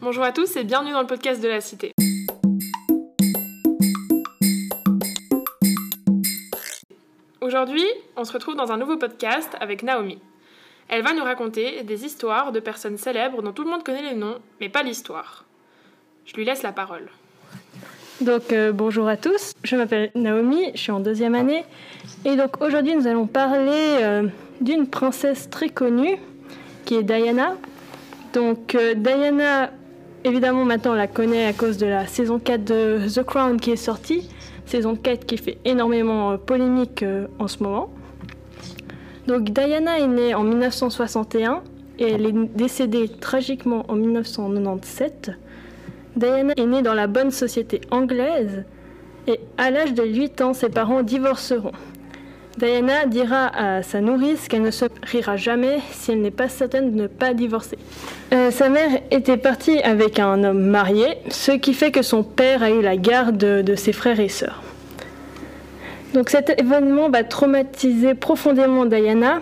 Bonjour à tous et bienvenue dans le podcast de la Cité. Aujourd'hui, on se retrouve dans un nouveau podcast avec Naomi. Elle va nous raconter des histoires de personnes célèbres dont tout le monde connaît les noms, mais pas l'histoire. Je lui laisse la parole. Donc euh, bonjour à tous, je m'appelle Naomi, je suis en deuxième année et donc aujourd'hui nous allons parler euh, d'une princesse très connue qui est Diana. Donc euh, Diana, évidemment maintenant on la connaît à cause de la saison 4 de The Crown qui est sortie, saison 4 qui fait énormément polémique en ce moment. Donc Diana est née en 1961 et elle est décédée tragiquement en 1997. Diana est née dans la bonne société anglaise et à l'âge de 8 ans, ses parents divorceront. Diana dira à sa nourrice qu'elle ne se rira jamais si elle n'est pas certaine de ne pas divorcer. Euh, sa mère était partie avec un homme marié, ce qui fait que son père a eu la garde de ses frères et sœurs. Donc cet événement va traumatiser profondément Diana.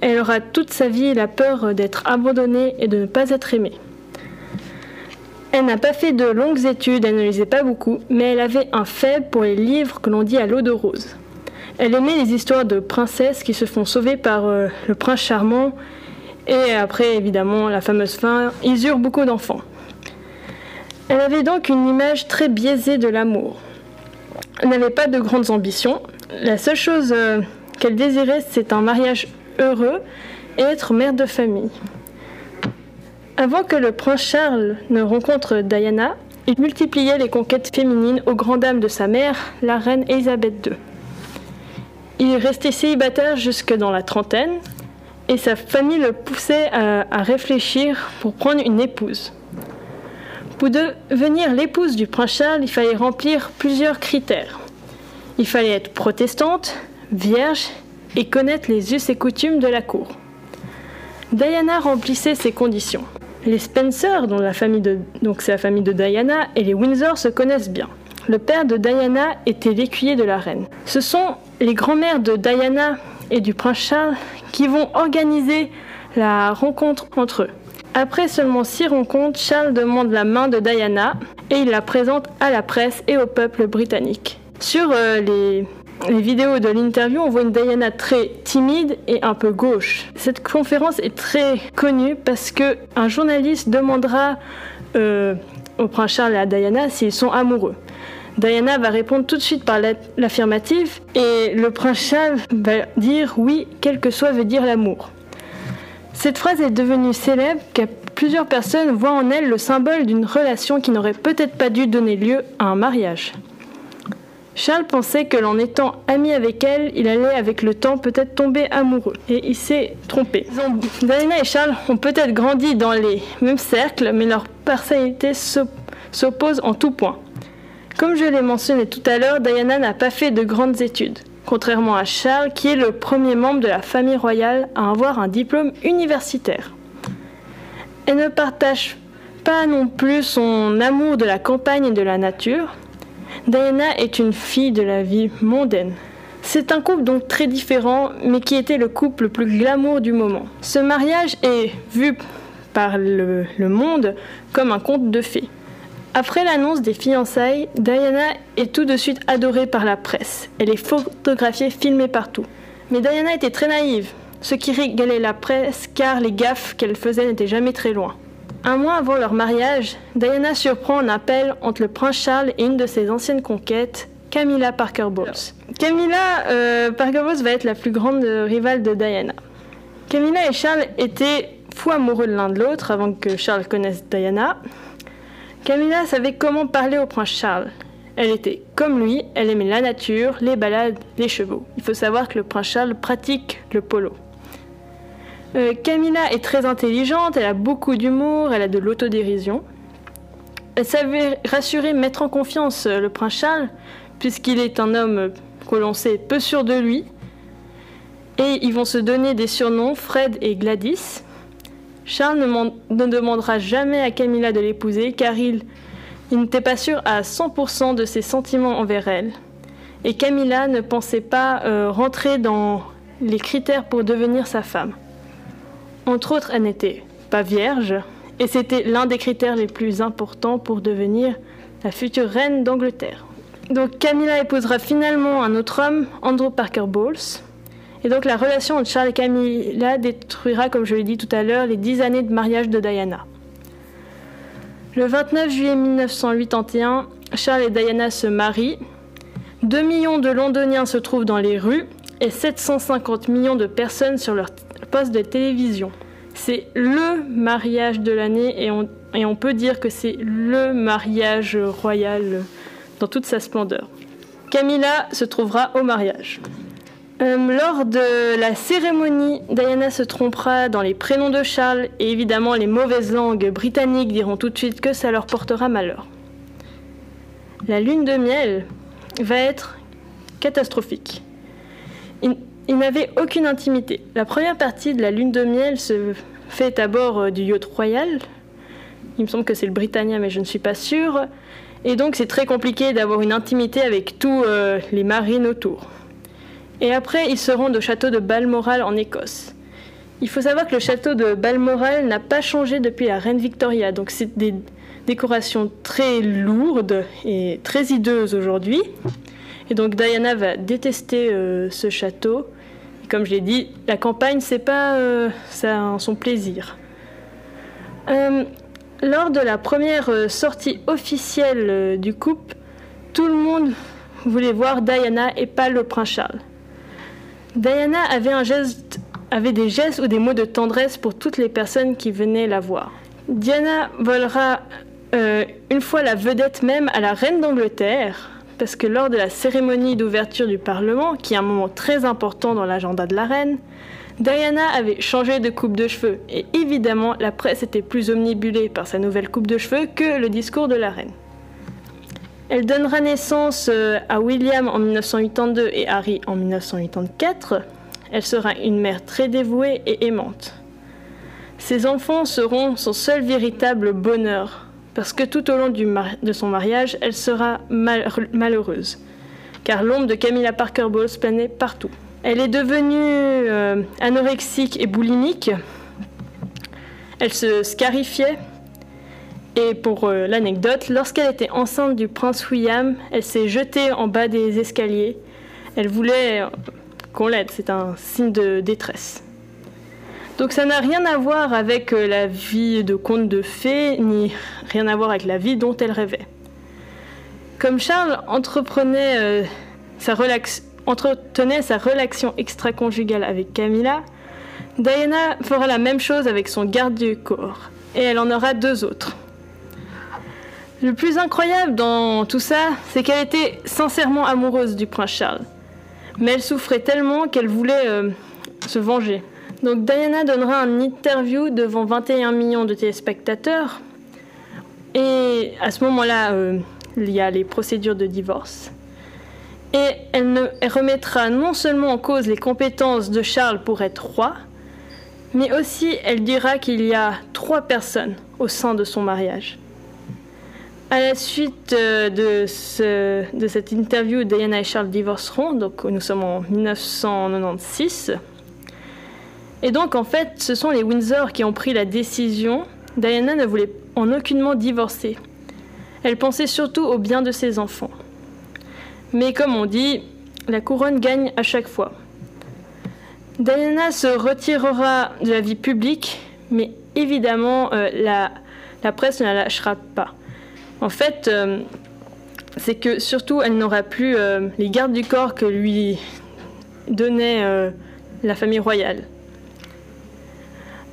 Elle aura toute sa vie la peur d'être abandonnée et de ne pas être aimée. Elle n'a pas fait de longues études, elle ne lisait pas beaucoup, mais elle avait un faible pour les livres que l'on dit à l'eau de rose. Elle aimait les histoires de princesses qui se font sauver par euh, le prince charmant, et après évidemment la fameuse fin, ils eurent beaucoup d'enfants. Elle avait donc une image très biaisée de l'amour. Elle n'avait pas de grandes ambitions. La seule chose euh, qu'elle désirait, c'est un mariage heureux et être mère de famille. Avant que le prince Charles ne rencontre Diana, il multipliait les conquêtes féminines aux grandes dames de sa mère, la reine Elisabeth II. Il restait célibataire jusque dans la trentaine et sa famille le poussait à, réfléchir pour prendre une épouse. Pour devenir l'épouse du prince Charles, il fallait remplir plusieurs critères. Il fallait être protestante, vierge et connaître les us et coutumes de la cour. Diana remplissait ces conditions. Les Spencer, dont donc c'est la famille de Diana, et les Windsor se connaissent bien. Le père de Diana était l'écuyer de la reine. Ce sont les grands-mères de Diana et du prince Charles qui vont organiser la rencontre entre eux. Après seulement six rencontres, Charles demande la main de Diana et il la présente à la presse et au peuple britannique. Sur euh, les vidéos de l'interview, on voit une Diana très timide et un peu gauche. Cette conférence est très connue parce que un journaliste demandera euh, au prince Charles et à Diana s'ils sont amoureux. Diana va répondre tout de suite par l'affirmative et le prince Charles va dire oui, quel que soit veut dire l'amour. Cette phrase est devenue célèbre car plusieurs personnes voient en elle le symbole d'une relation qui n'aurait peut-être pas dû donner lieu à un mariage. Charles pensait que l'en étant ami avec elle, il allait avec le temps peut-être tomber amoureux. Et il s'est trompé. Diana et Charles ont peut-être grandi dans les mêmes cercles, mais leur personnalité s'oppose en tout point. Comme je l'ai mentionné tout à l'heure, Diana n'a pas fait de grandes études, contrairement à Charles, qui est le premier membre de la famille royale à avoir un diplôme universitaire. Elle ne partage pas non plus son amour de la campagne et de la nature. Diana est une fille de la vie mondaine. C'est un couple donc très différent, mais qui était le couple le plus glamour du moment. Ce mariage est vu par le, monde comme un conte de fées. Après l'annonce des fiançailles, Diana est tout de suite adorée par la presse. Elle est photographiée, filmée partout. Mais Diana était très naïve, ce qui régalait la presse car les gaffes qu'elle faisait n'étaient jamais très loin. Un mois avant leur mariage, Diana surprend un appel entre le prince Charles et une de ses anciennes conquêtes, Camilla Parker Bowles. Camilla euh, Parker Bowles va être la plus grande rivale de Diana. Camilla et Charles étaient fous amoureux l'un de l'autre avant que Charles connaisse Diana. Camilla savait comment parler au prince Charles. Elle était comme lui, elle aimait la nature, les balades, les chevaux. Il faut savoir que le prince Charles pratique le polo. Euh, Camilla est très intelligente, elle a beaucoup d'humour, elle a de l'autodérision. Elle savait rassurer, mettre en confiance euh, le prince Charles, puisqu'il est un homme que l'on sait peu sûr de lui. Et ils vont se donner des surnoms, Fred et Gladys. Charles ne, demandera jamais à Camilla de l'épouser car il, n'était pas sûr à 100% de ses sentiments envers elle. Et Camilla ne pensait pas euh, rentrer dans les critères pour devenir sa femme. Entre autres, elle n'était pas vierge et c'était l'un des critères les plus importants pour devenir la future reine d'Angleterre. Donc Camilla épousera finalement un autre homme, Andrew Parker Bowles. Et donc la relation entre Charles et Camilla détruira, comme je l'ai dit tout à l'heure, les dix années de mariage de Diana. Le 29 juillet 1981, Charles et Diana se marient. 2 millions de Londoniens se trouvent dans les rues et 750 millions de personnes sur leur poste de télévision. C'est le mariage de l'année et on, et on peut dire que c'est le mariage royal dans toute sa splendeur. Camilla se trouvera au mariage. Euh, lors de la cérémonie, Diana se trompera dans les prénoms de Charles et évidemment les mauvaises langues britanniques diront tout de suite que ça leur portera malheur. La lune de miel va être catastrophique. Ils, n'avaient aucune intimité. La première partie de la lune de miel se fait à bord euh, du yacht royal. Il me semble que c'est le Britannia, mais je ne suis pas sûre. Et donc c'est très compliqué d'avoir une intimité avec tous euh, les marines autour. Et après, ils se rendent au château de Balmoral en Écosse. Il faut savoir que le château de Balmoral n'a pas changé depuis la reine Victoria, donc c'est des décorations très lourdes et très hideuses aujourd'hui. Et donc Diana va détester euh, ce château. Et comme je l'ai dit, la campagne, c'est pas euh, son plaisir. Euh, lors de la première sortie officielle du couple, tout le monde voulait voir Diana et pas le prince Charles. Diana avait, des gestes ou des mots de tendresse pour toutes les personnes qui venaient la voir. Diana volera euh, une fois la vedette même à la reine d'Angleterre, parce que lors de la cérémonie d'ouverture du Parlement, qui est un moment très important dans l'agenda de la reine, Diana avait changé de coupe de cheveux, et évidemment la presse était plus omnibulée par sa nouvelle coupe de cheveux que le discours de la reine. Elle donnera naissance euh, à William en 1982 et Harry en 1984. Elle sera une mère très dévouée et aimante. Ses enfants seront son seul véritable bonheur, parce que tout au long de son mariage, elle sera mal- malheureuse, car l'ombre de Camilla Parker Bowles planait partout. Elle est devenue euh, anorexique et boulimique. Elle se scarifiait. Et pour euh, l'anecdote, lorsqu'elle était enceinte du prince William, elle s'est jetée en bas des escaliers. Elle voulait euh, qu'on l'aide, c'est un signe de détresse. Donc ça n'a rien à voir avec euh, la vie de conte de fées, ni rien à voir avec la vie dont elle rêvait. Comme Charles entretenait sa relation extra-conjugale avec Camilla, Diana fera la même chose avec son garde du corps, et elle en aura deux autres. Le plus incroyable dans tout ça, c'est qu'elle était sincèrement amoureuse du prince Charles. Mais elle souffrait tellement qu'elle voulait euh, se venger. Donc Diana donnera une interview devant 21 millions de téléspectateurs. Et à ce moment-là, euh, il y a les procédures de divorce. Et elle remettra non seulement en cause les compétences de Charles pour être roi, mais aussi elle dira qu'il y a trois personnes au sein de son mariage. À la suite euh, de, ce- de cette interview, Diana et Charles divorceront, donc nous sommes en 1996. Et donc en fait, ce sont les Windsor qui ont pris la décision. Diana ne voulait en aucunement divorcer. Elle pensait surtout au bien de ses enfants. Mais comme on dit, la couronne gagne à chaque fois. Diana se retirera de la vie publique, mais évidemment, euh, la presse ne la lâchera pas. En fait, euh, c'est que surtout, elle n'aura plus euh, les gardes du corps que lui donnait euh, la famille royale.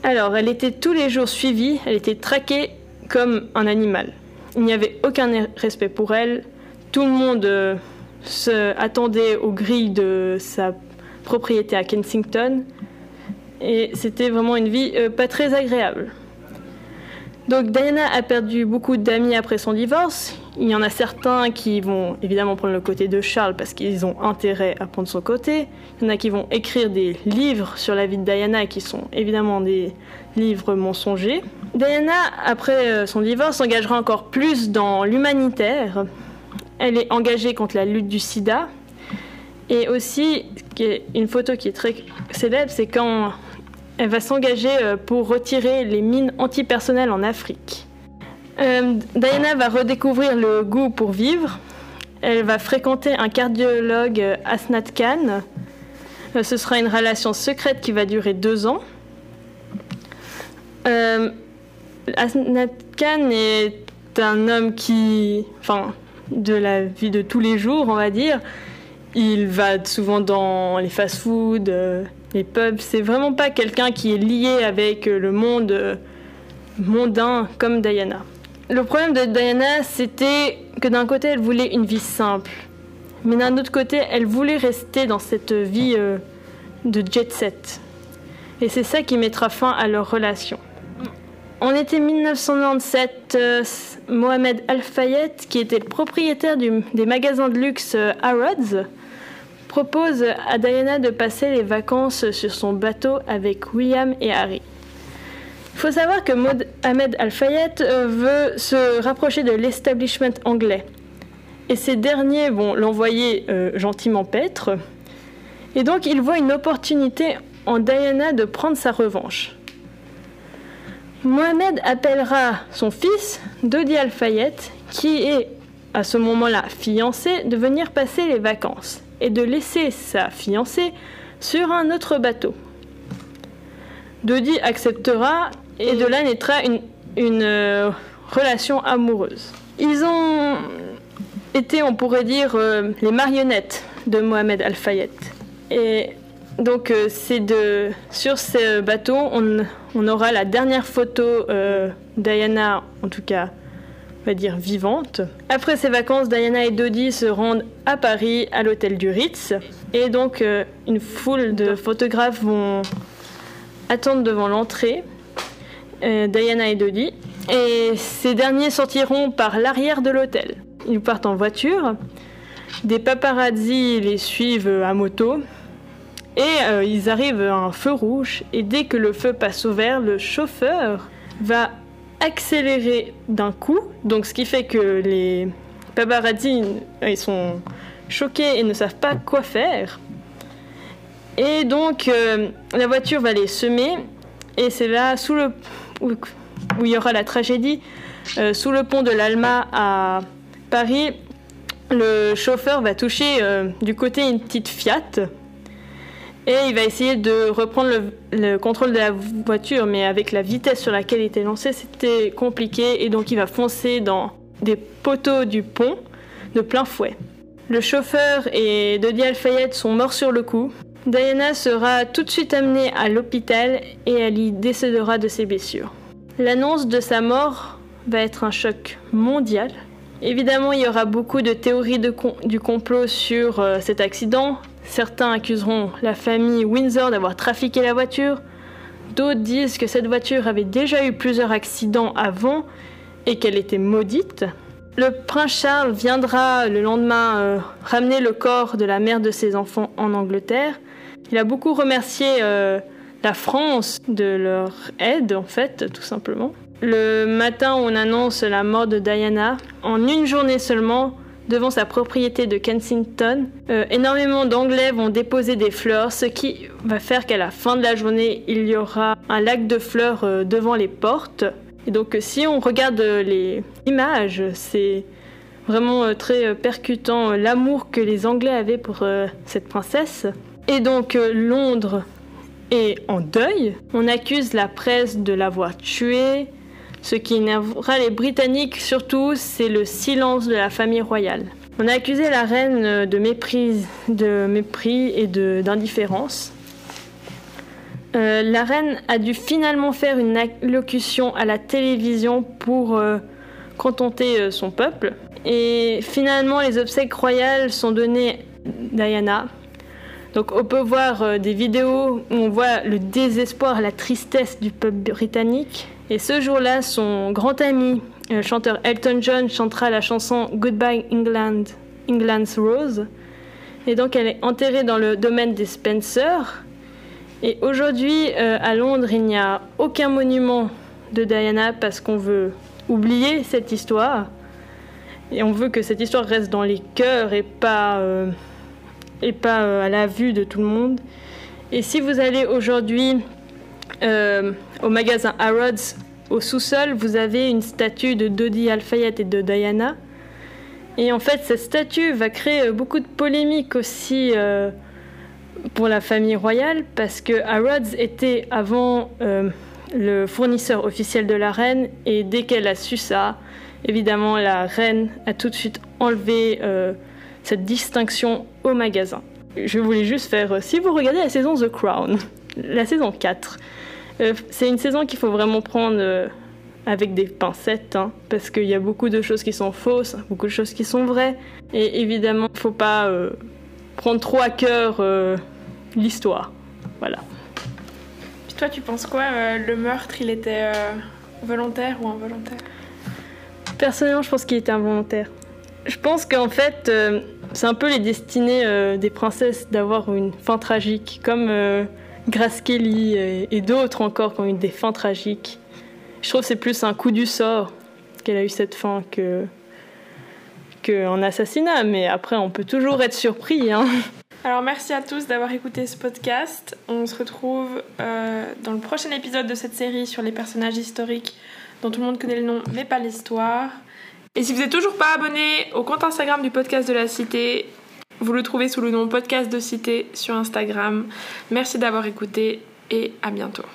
Alors, elle était tous les jours suivie, elle était traquée comme un animal. Il n'y avait aucun respect pour elle. Tout le monde se attendait aux grilles de sa propriété à Kensington. Et c'était vraiment une vie pas très agréable. Donc Diana a perdu beaucoup d'amis après son divorce. Il y en a certains qui vont évidemment prendre le côté de Charles parce qu'ils ont intérêt à prendre son côté. Il y en a qui vont écrire des livres sur la vie de Diana qui sont évidemment des livres mensongers. Diana, après euh, son divorce, s'engagera encore plus dans l'humanitaire. Elle est engagée contre la lutte du sida. Et aussi, une photo qui est très célèbre, c'est quand elle va s'engager euh, pour retirer les mines antipersonnelles en Afrique. Euh, Diana va redécouvrir le goût pour vivre. Elle va fréquenter un cardiologue, euh, Asnat Khan. Ce sera une relation secrète qui va durer deux ans. Euh, Asnat Khan est un homme qui, enfin, de la vie de tous les jours, on va dire. Il va souvent dans les fast-foods, euh, les pubs. C'est vraiment pas quelqu'un qui est lié avec euh, le monde euh, mondain comme Diana. Le problème de Diana, c'était que d'un côté, elle voulait une vie simple. Mais d'un autre côté, elle voulait rester dans cette vie de jet set. Et c'est ça qui mettra fin à leur relation. En été 1997, euh, Mohamed Al-Fayed, qui était le propriétaire des magasins de luxe Harrods, propose à Diana de passer les vacances sur son bateau avec William et Harry. Il faut savoir que Mohamed Al-Fayed euh, veut se rapprocher de l'establishment anglais. Et ces derniers vont l'envoyer euh, gentiment paître. Et donc il voit une opportunité en Diana de prendre sa revanche. Mohamed appellera son fils, Dodi Al-Fayed, qui est à ce moment-là fiancé, de venir passer les vacances et de laisser sa fiancée sur un autre bateau. Dodi acceptera et de là naîtra une, une, euh, relation amoureuse. Ils ont été, on pourrait dire, euh, les marionnettes de Mohamed Al-Fayed. Et donc, euh, c'est de sur ce bateau, on, on aura la dernière photo Diana, en tout cas, on va dire vivante. Après ces vacances, Diana et Dodi se rendent à Paris, à l'hôtel du Ritz. Et donc, euh, une foule de photographes vont attendre devant l'entrée. euh, Diana et Dodi. Et ces derniers sortiront par l'arrière de l'hôtel. Ils partent en voiture. Des paparazzi les suivent à moto. Et euh, ils arrivent à un feu rouge. Et dès que le feu passe au vert, le chauffeur va accélérer d'un coup. Donc ce qui fait que les paparazzi ils sont choqués et ne savent pas quoi faire. Et donc euh, la voiture va les semer. Et c'est là, sous le, où, où il y aura la tragédie, euh, sous le pont de l'Alma à Paris, le chauffeur va toucher euh, du côté une petite Fiat. Et il va essayer de reprendre le, le contrôle de la voiture, mais avec la vitesse sur laquelle il était lancé, c'était compliqué. Et donc il va foncer dans des poteaux du pont de plein fouet. Le chauffeur et Dodi Al-Fayed sont morts sur le coup. Diana sera tout de suite amenée à l'hôpital et elle y décédera de ses blessures. L'annonce de sa mort va être un choc mondial. Évidemment, il y aura beaucoup de théories du complot sur euh, cet accident. Certains accuseront la famille Windsor d'avoir trafiqué la voiture. D'autres disent que cette voiture avait déjà eu plusieurs accidents avant et qu'elle était maudite. Le prince Charles viendra le lendemain euh, ramener le corps de la mère de ses enfants en Angleterre. Il a beaucoup remercié euh, la France de leur aide, en fait, tout simplement. Le matin on annonce la mort de Diana, en une journée seulement, devant sa propriété de Kensington, euh, énormément d'Anglais vont déposer des fleurs, ce qui va faire qu'à la fin de la journée, il y aura un lac de fleurs euh, devant les portes. Et donc, euh, si on regarde les images, c'est vraiment très percutant l'amour que les Anglais avaient pour cette princesse. Et donc, Londres est en deuil. On accuse la presse de l'avoir tuée. Ce qui énervera les Britanniques surtout, c'est le silence de la famille royale. On a accusé la reine de mépris, de mépris et d'indifférence. Euh, la reine a dû finalement faire une allocution à la télévision pour euh, contenter euh, son peuple. Et finalement, les obsèques royales sont données à Diana. Donc on peut voir des vidéos où on voit le désespoir, la tristesse du peuple britannique. Et ce jour-là, son grand ami, euh, le chanteur Elton John, chantera la chanson Goodbye England, England's Rose. Et donc elle est enterrée dans le domaine des Spencer. Et aujourd'hui, euh, à Londres, il n'y a aucun monument de Diana parce qu'on veut oublier cette histoire. Et on veut que cette histoire reste dans les cœurs et pas, euh, et pas euh, à la vue de tout le monde. Et si vous allez aujourd'hui euh, au magasin Harrods, au sous-sol, vous avez une statue de Dodi Al-Fayed et de Diana. Et en fait, cette statue va créer beaucoup de polémiques aussi euh, pour la famille royale, parce que Harrods était avant euh, le fournisseur officiel de la reine, et dès qu'elle a su ça, évidemment, la reine a tout de suite enlevé cette distinction au magasin. Je voulais juste faire, si vous regardez la saison The Crown, la saison 4, euh, c'est une saison qu'il faut vraiment prendre euh, avec des pincettes, hein, parce qu'il y a beaucoup de choses qui sont fausses, beaucoup de choses qui sont vraies, et évidemment, il ne faut pas euh, prendre trop à cœur l'histoire. Voilà. Puis toi, tu penses quoi Le meurtre, il était volontaire ou involontaire? Personnellement, je pense qu'il était involontaire. Je pense qu'en fait, c'est un peu les destinées des princesses d'avoir une fin tragique, comme Grace Kelly et, d'autres encore qui ont eu des fins tragiques. Je trouve que c'est plus un coup du sort qu'elle a eu cette fin que qu'un assassinat, mais après on peut toujours être surpris. Hein. Alors merci à tous d'avoir écouté ce podcast. On se retrouve euh, dans le prochain épisode de cette série sur les personnages historiques dont tout le monde connaît le nom mais pas l'histoire. Et si vous n'êtes toujours pas abonné au compte Instagram du podcast de la Cité, vous le trouvez sous le nom Podcast de Cité sur Instagram. Merci d'avoir écouté et à bientôt.